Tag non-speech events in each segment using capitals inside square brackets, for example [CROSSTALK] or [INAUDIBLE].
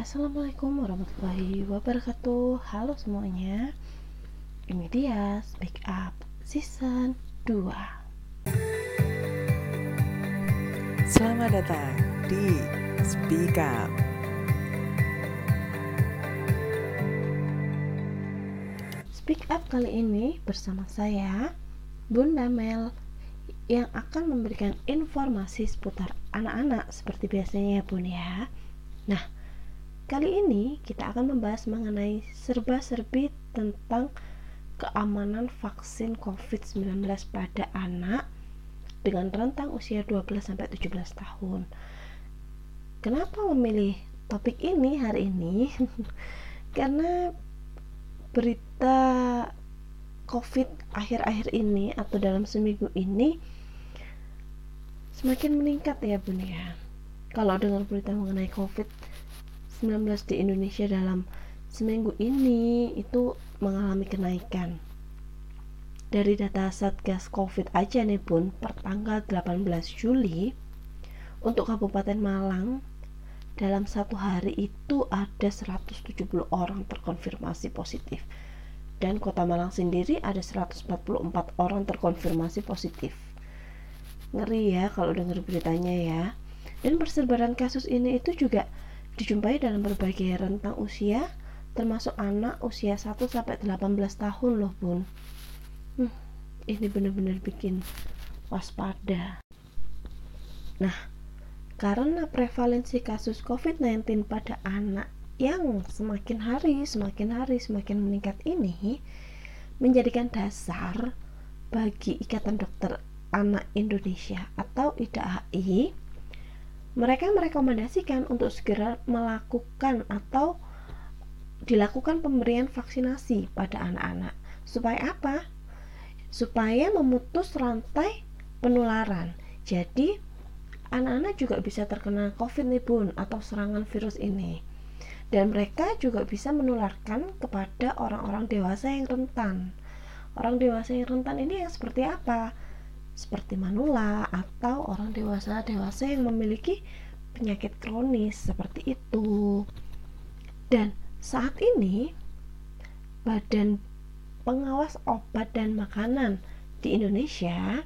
Assalamualaikum warahmatullahi wabarakatuh. Halo semuanya. Ini dia Speak Up Season 2 Selamat datang di Speak Up. Speak Up kali ini bersama saya Bunda Mel yang akan memberikan informasi seputar anak-anak seperti biasanya ya Bun ya. Nah, kali ini kita akan membahas mengenai serba-serbi tentang keamanan vaksin COVID-19 pada anak dengan rentang usia 12-17 tahun. Kenapa memilih topik ini hari ini? [LAUGHS] Karena berita COVID akhir-akhir ini atau dalam seminggu ini semakin meningkat ya Bun ya kalau dengar berita mengenai COVID-19 di Indonesia dalam seminggu ini itu mengalami kenaikan. Dari data Satgas COVID aja nih pun per tanggal 18 Juli untuk Kabupaten Malang dalam satu hari itu ada 170 orang terkonfirmasi positif. Dan kota Malang sendiri ada 144 orang terkonfirmasi positif. Ngeri ya kalau dengar beritanya ya. Dan persebaran kasus ini itu juga dijumpai dalam berbagai rentang usia, termasuk anak usia 1 sampai 18 tahun loh, Bun. Hmm, ini benar-benar bikin waspada. Nah, karena prevalensi kasus COVID-19 pada anak yang semakin hari, semakin hari, semakin meningkat ini menjadikan dasar bagi Ikatan Dokter Anak Indonesia atau IDAI mereka merekomendasikan untuk segera melakukan atau dilakukan pemberian vaksinasi pada anak-anak. Supaya apa? Supaya memutus rantai penularan. Jadi, anak-anak juga bisa terkena COVID nih bun atau serangan virus ini. Dan mereka juga bisa menularkan kepada orang-orang dewasa yang rentan. Orang dewasa yang rentan ini yang seperti apa? Seperti manula atau orang dewasa-dewasa yang memiliki penyakit kronis seperti itu. Dan saat ini Badan Pengawas Obat dan Makanan di Indonesia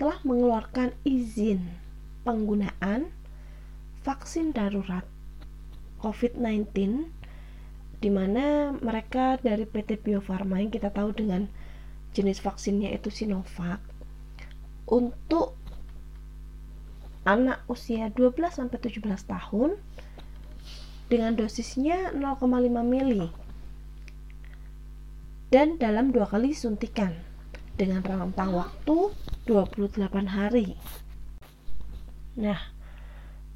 telah mengeluarkan izin penggunaan vaksin darurat COVID-19 di mana mereka dari PT Bio Farma yang kita tahu dengan jenis vaksinnya itu Sinovac untuk anak usia 12 sampai 17 tahun dengan dosisnya 0,5 mili dan dalam dua kali suntikan dengan rentang waktu 28 hari. Nah,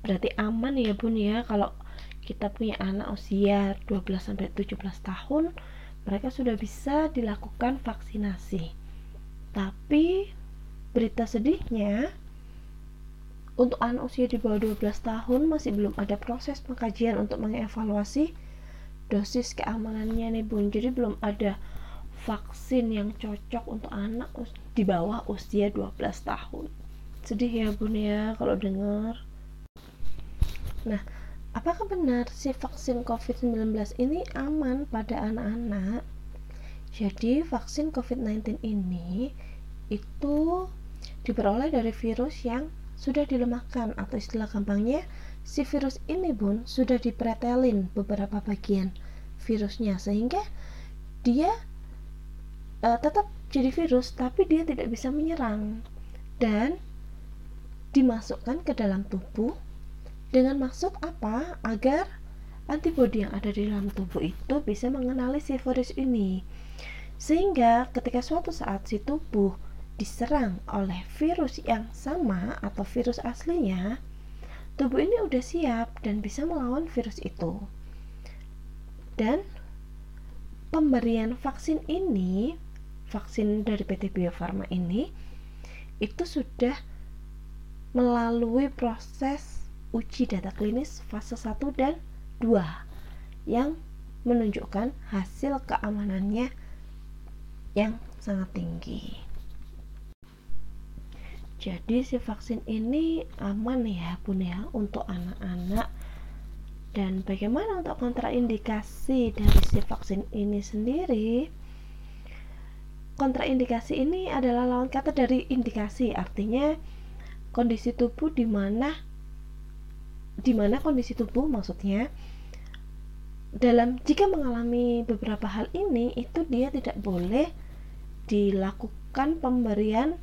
berarti aman ya Bun ya kalau kita punya anak usia 12 sampai 17 tahun, mereka sudah bisa dilakukan vaksinasi. Tapi Berita sedihnya, untuk anak usia di bawah 12 tahun masih belum ada proses pengkajian untuk mengevaluasi dosis keamanannya nih bun. Jadi belum ada vaksin yang cocok untuk anak di bawah usia 12 tahun. Sedih ya bun ya kalau dengar. Nah apakah benar si vaksin covid-19 ini aman pada anak-anak? Jadi vaksin covid-19 ini itu diperoleh dari virus yang sudah dilemahkan atau istilah gampangnya si virus ini pun sudah dipretelin beberapa bagian virusnya sehingga dia uh, tetap jadi virus tapi dia tidak bisa menyerang dan dimasukkan ke dalam tubuh. Dengan maksud apa? Agar antibodi yang ada di dalam tubuh itu bisa mengenali si virus ini. Sehingga ketika suatu saat si tubuh diserang oleh virus yang sama atau virus aslinya, tubuh ini udah siap dan bisa melawan virus itu. Dan pemberian vaksin ini, vaksin dari PT Bio Farma ini, itu sudah melalui proses uji data klinis fase 1 dan 2 yang menunjukkan hasil keamanannya yang sangat tinggi. Jadi si vaksin ini aman ya bun ya untuk anak-anak Dan bagaimana untuk kontraindikasi dari si vaksin ini sendiri? Kontraindikasi ini adalah lawan kata dari indikasi, artinya kondisi tubuh di mana di mana kondisi tubuh maksudnya dalam jika mengalami beberapa hal ini itu dia tidak boleh dilakukan pemberian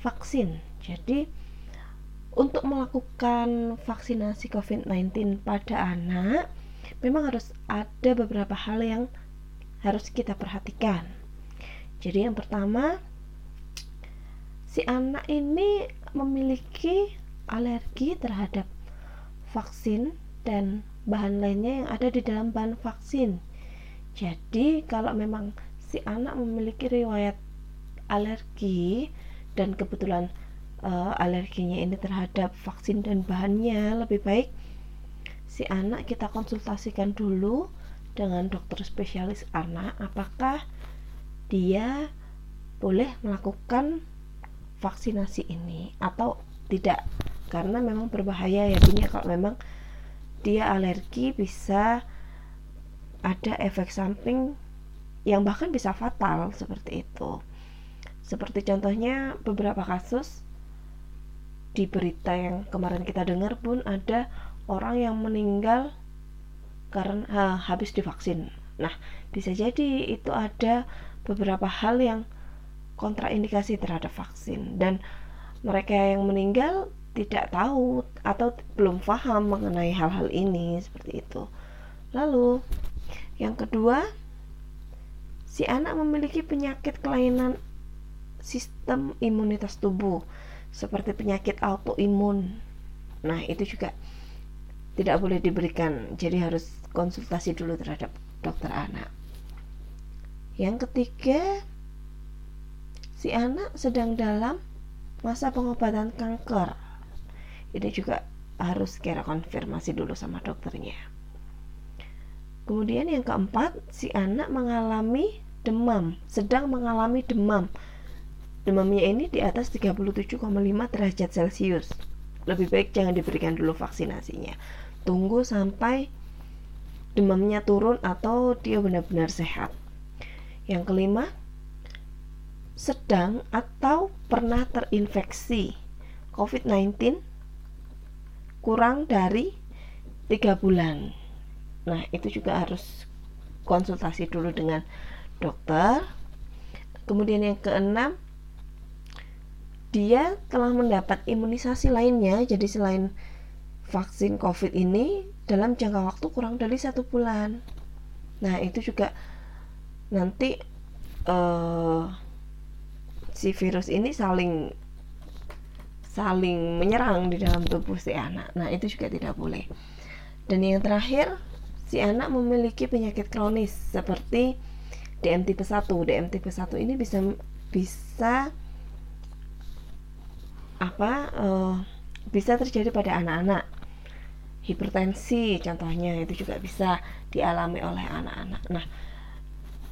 vaksin. Jadi untuk melakukan vaksinasi COVID-19 pada anak, memang harus ada beberapa hal yang harus kita perhatikan. Jadi, yang pertama, si anak ini memiliki alergi terhadap vaksin dan bahan lainnya yang ada di dalam bahan vaksin. Jadi, kalau memang si anak memiliki riwayat alergi dan kebetulan uh, alerginya ini terhadap vaksin dan bahannya. Lebih baik si anak kita konsultasikan dulu dengan dokter spesialis anak apakah dia boleh melakukan vaksinasi ini atau tidak. Karena memang berbahaya ya punya kalau memang dia alergi bisa ada efek samping yang bahkan bisa fatal seperti itu seperti contohnya beberapa kasus di berita yang kemarin kita dengar pun ada orang yang meninggal karena ha, habis divaksin. Nah, bisa jadi itu ada beberapa hal yang kontraindikasi terhadap vaksin dan mereka yang meninggal tidak tahu atau belum paham mengenai hal-hal ini seperti itu. Lalu, yang kedua, si anak memiliki penyakit kelainan sistem imunitas tubuh seperti penyakit autoimun. Nah, itu juga tidak boleh diberikan. Jadi harus konsultasi dulu terhadap dokter anak. Yang ketiga, si anak sedang dalam masa pengobatan kanker. Ini juga harus kira konfirmasi dulu sama dokternya. Kemudian yang keempat, si anak mengalami demam, sedang mengalami demam Demamnya ini di atas 37,5 derajat Celcius. Lebih baik jangan diberikan dulu vaksinasinya. Tunggu sampai demamnya turun atau dia benar-benar sehat. Yang kelima, sedang atau pernah terinfeksi COVID-19 kurang dari tiga bulan. Nah, itu juga harus konsultasi dulu dengan dokter. Kemudian yang keenam, dia telah mendapat imunisasi lainnya. Jadi selain vaksin covid ini dalam jangka waktu kurang dari satu bulan. Nah itu juga nanti uh, si virus ini saling saling menyerang di dalam tubuh si anak. Nah itu juga tidak boleh. Dan yang terakhir si anak memiliki penyakit kronis seperti DM tipe 1 DM tipe 1 ini bisa bisa apa uh, bisa terjadi pada anak-anak. Hipertensi contohnya itu juga bisa dialami oleh anak-anak. Nah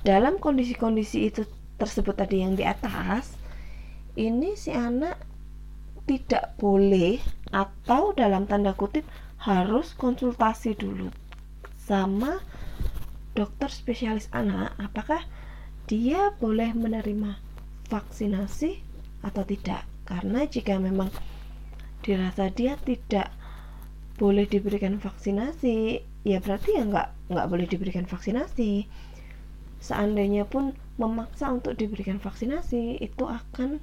dalam kondisi-kondisi itu tersebut tadi yang di atas ini si anak tidak boleh atau dalam tanda kutip harus konsultasi dulu sama dokter spesialis anak apakah dia boleh menerima vaksinasi atau tidak karena jika memang dirasa dia tidak boleh diberikan vaksinasi ya berarti ya nggak nggak boleh diberikan vaksinasi. Seandainya pun memaksa untuk diberikan vaksinasi itu akan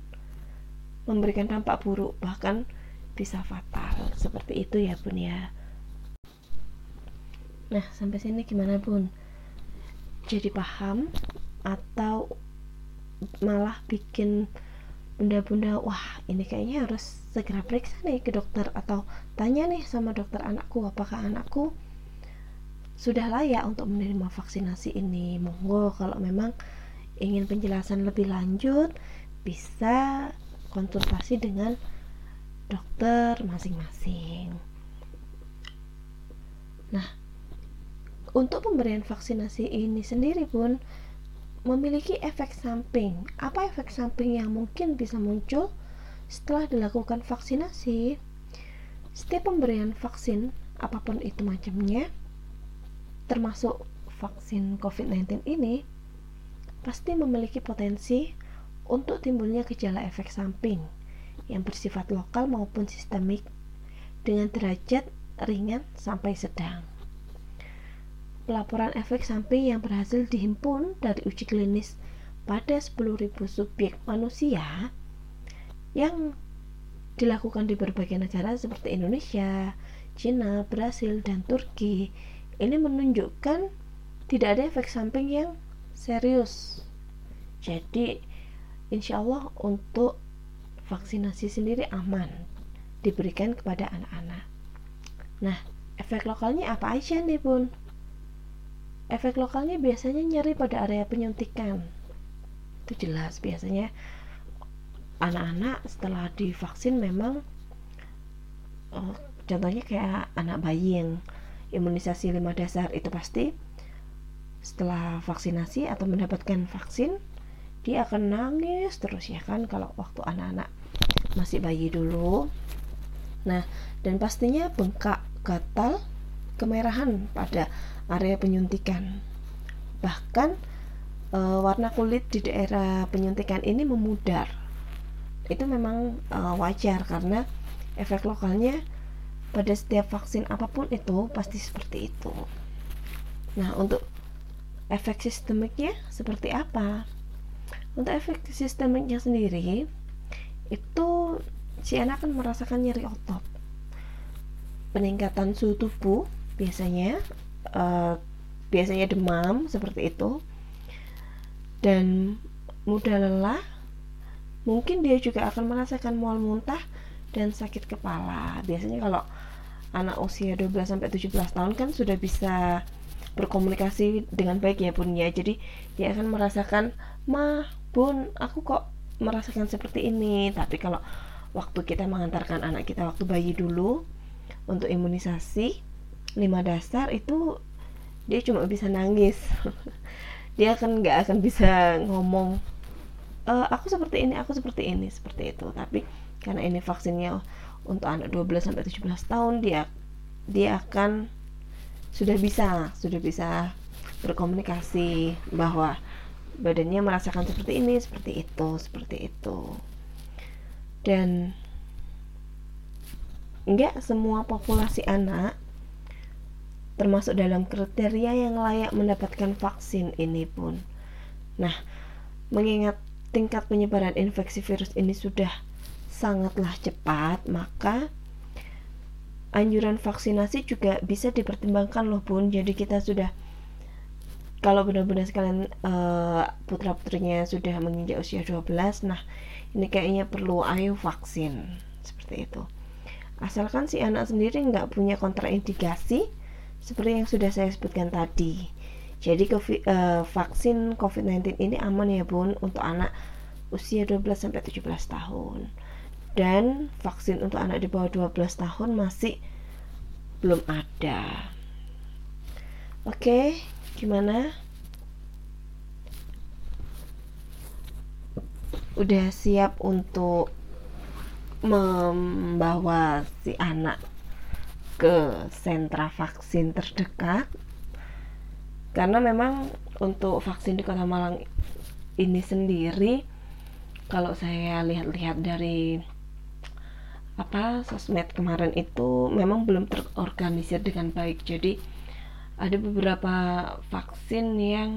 memberikan dampak buruk bahkan bisa fatal. Seperti itu ya bun ya. Nah sampai sini gimana bun? Jadi paham atau malah bikin bunda-bunda wah ini kayaknya harus segera periksa nih ke dokter atau tanya nih sama dokter anakku apakah anakku sudah layak untuk menerima vaksinasi ini. Monggo kalau memang ingin penjelasan lebih lanjut bisa konsultasi dengan dokter masing-masing. Nah untuk pemberian vaksinasi ini sendiri pun memiliki efek samping. Apa efek samping yang mungkin bisa muncul setelah dilakukan vaksinasi? Setiap pemberian vaksin apa pun itu macamnya termasuk vaksin COVID-19 ini pasti memiliki potensi untuk timbulnya gejala efek samping yang bersifat lokal maupun sistemik dengan derajat ringan sampai sedang. Pelaporan efek samping yang berhasil dihimpun dari uji klinis pada 10.000 subjek manusia yang dilakukan di berbagai negara seperti Indonesia, Cina, Brasil, dan Turki ini menunjukkan tidak ada efek samping yang serius. Jadi, insya Allah untuk vaksinasi sendiri aman diberikan kepada anak-anak. Nah, efek lokalnya apa aja nih bun? Efek lokalnya biasanya nyeri pada area penyuntikan. Itu jelas biasanya anak-anak setelah divaksin memang oh, contohnya kayak anak bayi yang imunisasi lima dasar itu pasti setelah vaksinasi atau mendapatkan vaksin dia akan nangis terus ya kan kalau waktu anak-anak masih bayi dulu nah dan pastinya bengkak gatal kemerahan pada area penyuntikan. Bahkan e, warna kulit di daerah penyuntikan ini memudar. Itu memang e, wajar karena efek lokalnya pada setiap vaksin apa pun itu pasti seperti itu. Nah, untuk efek sistemiknya seperti apa? Untuk efek sistemiknya sendiri itu si anak akan merasakan nyeri otot, peningkatan suhu tubuh biasanya uh, biasanya demam seperti itu. Dan mudah lelah mungkin dia juga akan merasakan mual muntah dan sakit kepala. Biasanya kalau anak usia 12 sampai 17 tahun kan sudah bisa berkomunikasi dengan baik ya bun ya. Jadi dia akan merasakan mah bun aku kok merasakan seperti ini? Tapi kalau waktu kita mengantarkan anak kita waktu bayi dulu untuk imunisasi lima dasar itu dia cuma bisa nangis. [LAUGHS] Dia akan nggak akan bisa ngomong e, aku seperti ini aku seperti ini seperti itu. Tapi karena ini vaksinnya untuk anak 12 sampai 17 tahun dia dia akan sudah bisa sudah bisa berkomunikasi bahwa badannya merasakan seperti ini seperti itu seperti itu. Dan enggak semua populasi anak termasuk dalam kriteria yang layak mendapatkan vaksin ini pun. Nah, mengingat tingkat penyebaran infeksi virus ini sudah sangatlah cepat, maka anjuran vaksinasi juga bisa dipertimbangkan loh Bun. Jadi kita sudah kalau benar-benar sekalian uh, putra-putrinya sudah menginjak usia 12, nah ini kayaknya perlu ayo vaksin seperti itu. Asalkan si anak sendiri nggak punya kontraindikasi, seperti yang sudah saya sebutkan tadi. Jadi COVID, uh, vaksin COVID-19 ini aman ya Bun untuk anak usia 12 sampai 17 tahun. Dan vaksin untuk anak di bawah 12 tahun masih belum ada. Oke, gimana? Udah siap untuk membawa si anak ke sentra vaksin terdekat. Karena memang untuk vaksin di Kota Malang ini sendiri kalau saya lihat-lihat dari apa sosmed kemarin itu memang belum terorganisir dengan baik. Jadi ada beberapa vaksin yang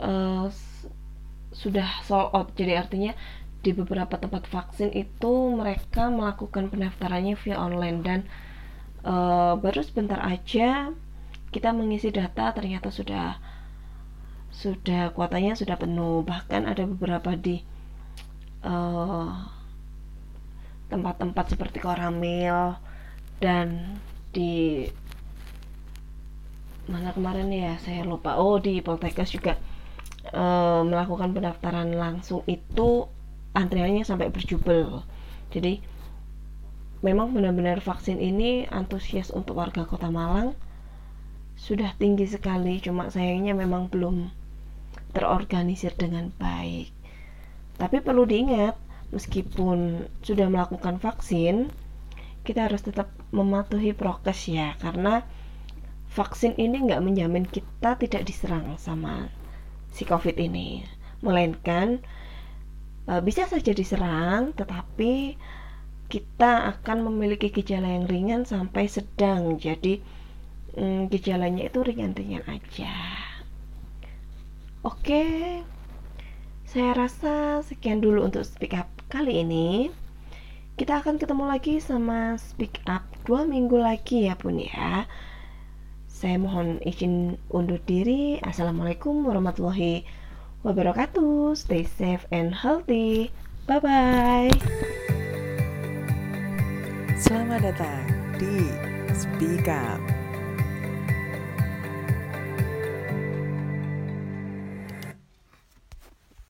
uh, sudah sold out. Jadi artinya di beberapa tempat vaksin itu mereka melakukan pendaftarannya via online dan uh, baru sebentar aja kita mengisi data ternyata sudah sudah kuotanya sudah penuh. Bahkan ada beberapa di eh, tempat-tempat seperti Koramil dan di mana kemarin ya saya lupa. Oh di Poltekkes juga uh, melakukan pendaftaran langsung itu antriannya sampai berjubel. Jadi memang benar-benar vaksin ini antusias untuk warga kota Malang. Sudah tinggi sekali cuma sayangnya memang belum terorganisir dengan baik. Tapi perlu diingat meskipun sudah melakukan vaksin kita harus tetap mematuhi prokes ya karena vaksin ini nggak menjamin kita tidak diserang sama si covid ini. Melainkan bisa saja diserang tetapi kita akan memiliki gejala yang ringan sampai sedang. Jadi mm, gejalanya itu ringan-ringan aja. Oke saya rasa sekian dulu untuk speak up kali ini. Kita akan ketemu lagi sama speak up dua minggu lagi ya pun ya. Saya mohon izin undur diri. Assalamualaikum warahmatullahi wabarakatuh stay safe and healthy. Bye bye Selamat datang di Speak Up